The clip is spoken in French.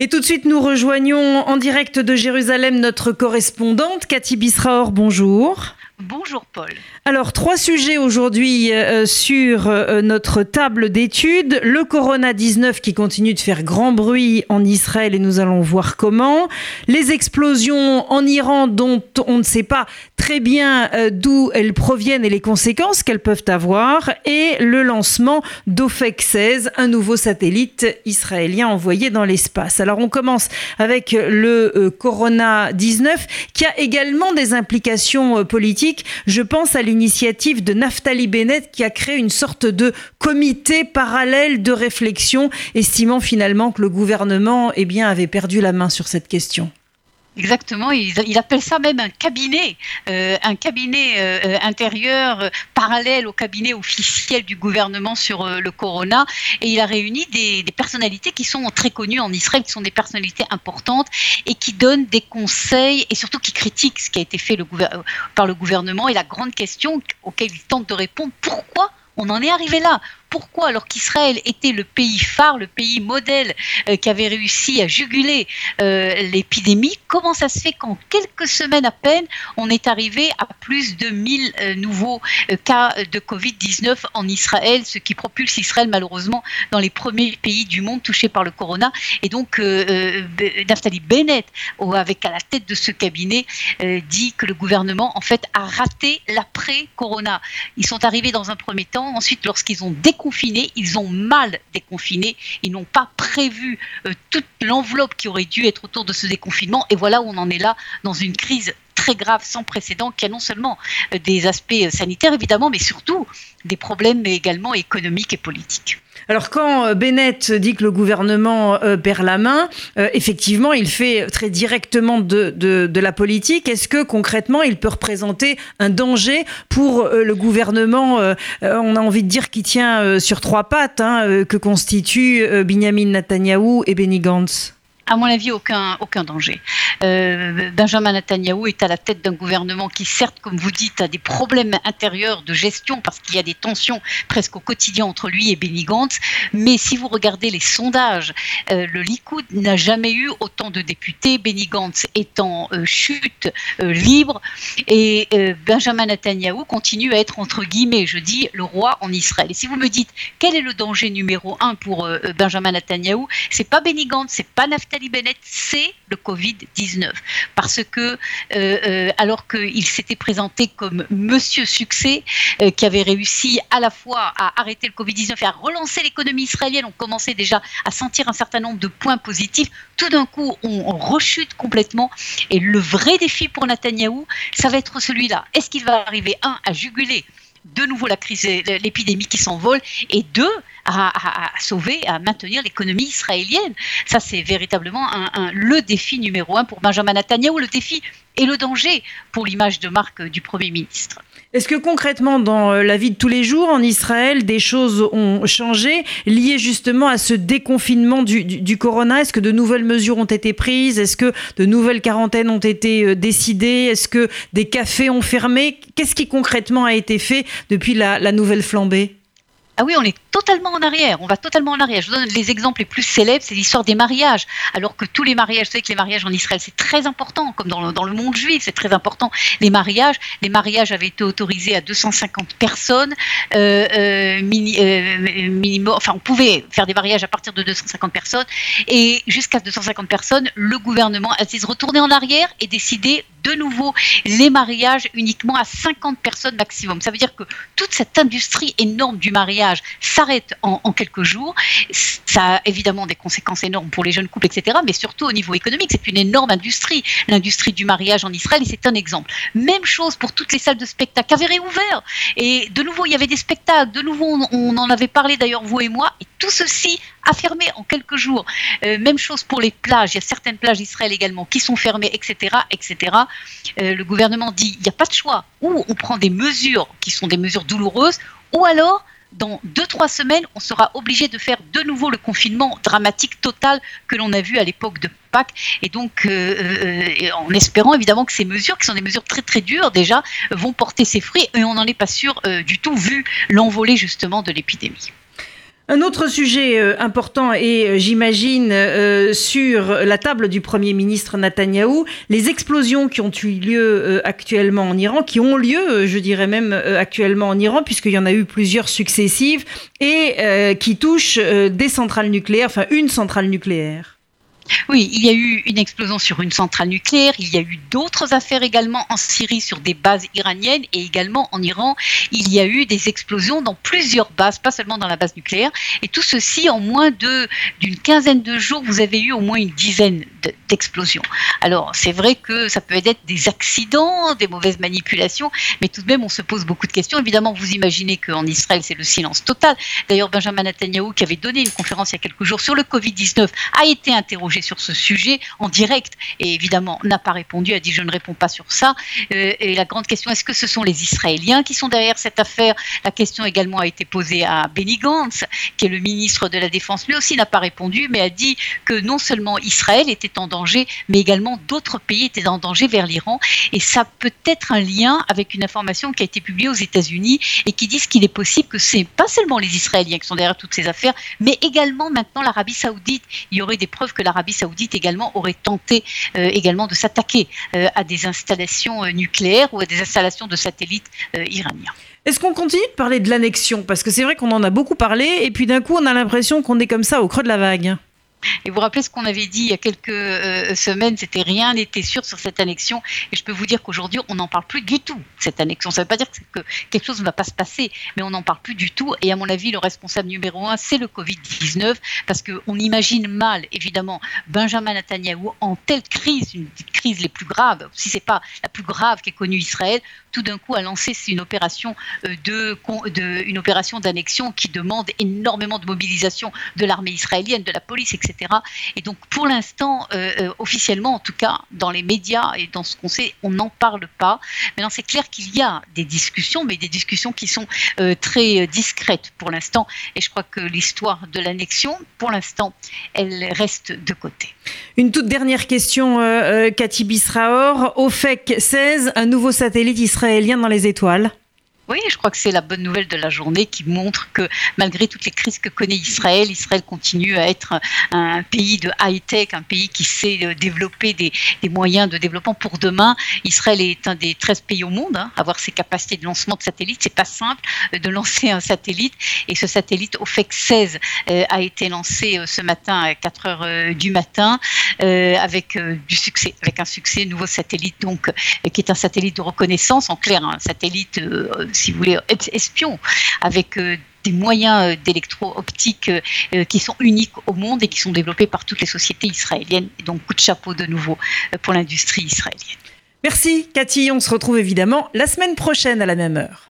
Et tout de suite, nous rejoignons en direct de Jérusalem notre correspondante, Cathy Bisraor. Bonjour. Bonjour Paul. Alors, trois sujets aujourd'hui euh, sur euh, notre table d'études. Le Corona-19 qui continue de faire grand bruit en Israël et nous allons voir comment. Les explosions en Iran dont on ne sait pas très bien euh, d'où elles proviennent et les conséquences qu'elles peuvent avoir. Et le lancement d'OFEC 16, un nouveau satellite israélien envoyé dans l'espace. Alors, on commence avec le Corona-19 qui a également des implications politiques je pense à l'initiative de Naftali Bennett qui a créé une sorte de comité parallèle de réflexion, estimant finalement que le gouvernement eh bien, avait perdu la main sur cette question. Exactement, il, appelle ça même un cabinet, euh, un cabinet euh, intérieur euh, parallèle au cabinet officiel du gouvernement sur le corona. Et il a réuni des, personnalités qui sont très connues en Israël, qui sont des personnalités importantes et qui donnent des conseils et surtout qui critiquent ce qui a été fait par le gouvernement. Et la grande question auquel il tente de répondre, pourquoi on en est arrivé là? Pourquoi, alors qu'Israël était le pays phare, le pays modèle euh, qui avait réussi à juguler euh, l'épidémie, comment ça se fait qu'en quelques semaines à peine, on est arrivé à plus de 1000 euh, nouveaux cas de Covid-19 en Israël, ce qui propulse Israël malheureusement dans les premiers pays du monde touchés par le corona. Et donc, Naftali Bennett, avec à la tête de ce cabinet, dit que le gouvernement, en fait, a raté l'après-corona. Ils sont arrivés dans un premier temps, ensuite, lorsqu'ils ont découvert ils ont mal déconfiné, ils n'ont pas prévu euh, toute l'enveloppe qui aurait dû être autour de ce déconfinement. Et voilà où on en est là, dans une crise très grave, sans précédent, qui a non seulement euh, des aspects euh, sanitaires, évidemment, mais surtout des problèmes également économiques et politiques. Alors quand euh, Bennett dit que le gouvernement perd la main, effectivement, il fait très directement de, de, la politique. Est-ce que concrètement, il peut représenter un danger pour le gouvernement On a envie de dire qu'il tient sur trois pattes, hein, que constituent Benjamin Netanyahou et Benny Gantz? À mon avis, aucun, danger. Euh, Benjamin Netanyahu est à la tête d'un gouvernement qui, certes, comme vous dites, a des problèmes intérieurs de gestion parce qu'il y a des tensions presque au quotidien entre lui et Benny Gantz. Mais si vous regardez les sondages, euh, le Likoud n'a jamais eu autant de députés, Benny Gantz est en euh, chute libre et Benjamin Netanyahu continue à être, entre guillemets, je dis, le roi en Israël. Et si vous me dites quel est le danger numéro un pour Benjamin Netanyahu, c'est pas Benny Gantz, c'est pas Naftali Bennett, c'est le Covid-19. Parce que, euh, euh, alors qu'il s'était présenté comme Monsieur Succès, euh, qui avait réussi à la fois à arrêter le Covid-19 et à relancer l'économie israélienne, on commençait déjà à sentir un certain nombre de points positifs. Tout d'un coup, on, on rechute complètement. Et le vrai défi pour Netanyahou, ça va être celui-là. Est-ce qu'il va arriver, un, à juguler de nouveau la crise, l'épidémie qui s'envole, et deux, à, sauver, à maintenir l'économie israélienne. Ça, c'est véritablement le défi numéro un pour Benjamin Netanyahu, le défi et le danger pour l'image de marque du Premier ministre. Est-ce que concrètement, dans euh, la vie de tous les jours en Israël, des choses ont changé liées justement à ce déconfinement du, corona? Est-ce que de nouvelles mesures ont été prises? Est-ce que de nouvelles quarantaines ont été euh, décidées? Est-ce que des cafés ont fermé? Qu'est-ce qui concrètement a été fait depuis la nouvelle flambée? Ah oui, on est totalement en arrière. On va totalement en arrière. Je vous donne les exemples les plus célèbres, c'est l'histoire des mariages. Alors que tous les mariages, vous savez que les mariages en Israël, c'est très important, comme dans le, dans le monde juif, c'est très important. Les mariages, les mariages avaient été autorisés à 250 personnes, euh, euh, euh enfin, on pouvait faire des mariages à partir de 250 personnes, et jusqu'à 250 personnes, le gouvernement a décidé de retourner en arrière et décider de nouveau les mariages uniquement à 50 personnes maximum. Ça veut dire que toute cette industrie énorme du mariage s'arrête en, quelques jours. Ça a évidemment des conséquences énormes pour les jeunes couples, etc. Mais surtout au niveau économique, c'est une énorme industrie, l'industrie du mariage en Israël, c'est un exemple. Même chose pour toutes les salles de spectacle qui avaient réouvert. Et de nouveau, il y avait des spectacles. De nouveau, on en avait parlé d'ailleurs, vous et moi. Et tout ceci a fermé en quelques jours. Euh, même chose pour les plages. Il y a certaines plages d'Israël également qui sont fermées, etc. etc. Euh, le gouvernement dit il n'y a pas de choix. Ou on prend des mesures qui sont des mesures douloureuses, ou alors dans deux, trois semaines, on sera obligé de faire de nouveau le confinement dramatique total que l'on a vu à l'époque de Pâques. Et donc, euh, en espérant évidemment que ces mesures, qui sont des mesures très très dures déjà, vont porter ses fruits. Et on n'en est pas sûr du tout vu l'envolée justement de l'épidémie. Un autre sujet euh, important et euh, j'imagine euh, sur la table du Premier ministre Netanyahou, les explosions qui ont eu lieu actuellement en Iran, qui ont lieu, je dirais même actuellement en Iran, puisqu'il y en a eu plusieurs successives, et qui touchent des centrales nucléaires, enfin une centrale nucléaire. Oui, il y a eu une explosion sur une centrale nucléaire, il y a eu d'autres affaires également en Syrie sur des bases iraniennes et également en Iran, il y a eu des explosions dans plusieurs bases, pas seulement dans la base nucléaire, et tout ceci en moins d'une quinzaine de jours, vous avez eu au moins une dizaine d'explosions. Alors c'est vrai que ça peut être des accidents, des mauvaises manipulations, mais tout de même on se pose beaucoup de questions. Évidemment, vous imaginez qu'en Israël c'est le silence total. D'ailleurs, Benjamin Netanyahu, qui avait donné une conférence il y a quelques jours sur le Covid-19, a été interrogé sur ce sujet en direct et évidemment n'a pas répondu, a dit je ne réponds pas sur ça. Euh, et la grande question, est-ce que ce sont les Israéliens qui sont derrière cette affaire? La question également a été posée à Benny Gantz, qui est le ministre de la Défense. Lui aussi n'a pas répondu, mais a dit que non seulement Israël était en danger, mais également d'autres pays étaient en danger vers l'Iran. Et ça peut être un lien avec une information qui a été publiée aux États-Unis et qui dit qu'il est possible que c'est pas seulement les Israéliens qui sont derrière toutes ces affaires, mais également maintenant l'Arabie Saoudite. Il y aurait des preuves que l'Arabie saoudite également aurait tenté euh, également de s'attaquer euh, à des installations euh, nucléaires ou à des installations de satellites iraniens. Est-ce qu'on continue de parler de l'annexion? Parce que c'est vrai qu'on en a beaucoup parlé et puis d'un coup on a l'impression qu'on est comme ça au creux de la vague. Et vous rappelez ce qu'on avait dit il y a quelques euh, semaines, c'était rien n'était sûr sur cette annexion. Et je peux vous dire qu'aujourd'hui, on n'en parle plus du tout, cette annexion. Ça ne veut pas dire que quelque chose ne va pas se passer, mais on n'en parle plus du tout. Et à mon avis, le responsable numéro un, c'est le Covid-19, parce qu'on imagine mal, évidemment, Benjamin Netanyahu en telle crise, une des crises les plus graves, si ce n'est pas la plus grave qu'ait connue Israël, tout d'un coup a lancé une opération euh, de une opération d'annexion qui demande énormément de mobilisation de l'armée israélienne, de la police, etc. Et donc, pour l'instant, euh, euh, officiellement, en tout cas, dans les médias et dans ce qu'on sait, on n'en parle pas. Maintenant, c'est clair qu'il y a des discussions, mais des discussions qui sont euh, très discrètes pour l'instant. Et je crois que l'histoire de l'annexion, pour l'instant, elle reste de côté. Une toute dernière question, Cathy Bisraor. OFEC 16, un nouveau satellite israélien dans les étoiles oui, je crois que c'est la bonne nouvelle de la journée qui montre que malgré toutes les crises que connaît Israël, Israël continue à être un pays de high-tech, un pays qui sait euh, développer des, moyens de développement pour demain. Israël est un des 13 pays au monde hein, avoir ses capacités de lancement de satellites. C'est pas simple euh, de lancer un satellite. Et ce satellite OFEC 16 euh, a été lancé ce matin à 4 heures du matin avec du succès, avec un succès, nouveau satellite donc qui est un satellite de reconnaissance en clair, un satellite si vous voulez, espion, avec euh, des moyens euh, d'électro-optique euh, qui sont uniques au monde et qui sont développés par toutes les sociétés israéliennes. donc, coup de chapeau de nouveau pour l'industrie israélienne. Merci Cathy, on se retrouve évidemment la semaine prochaine à la même heure.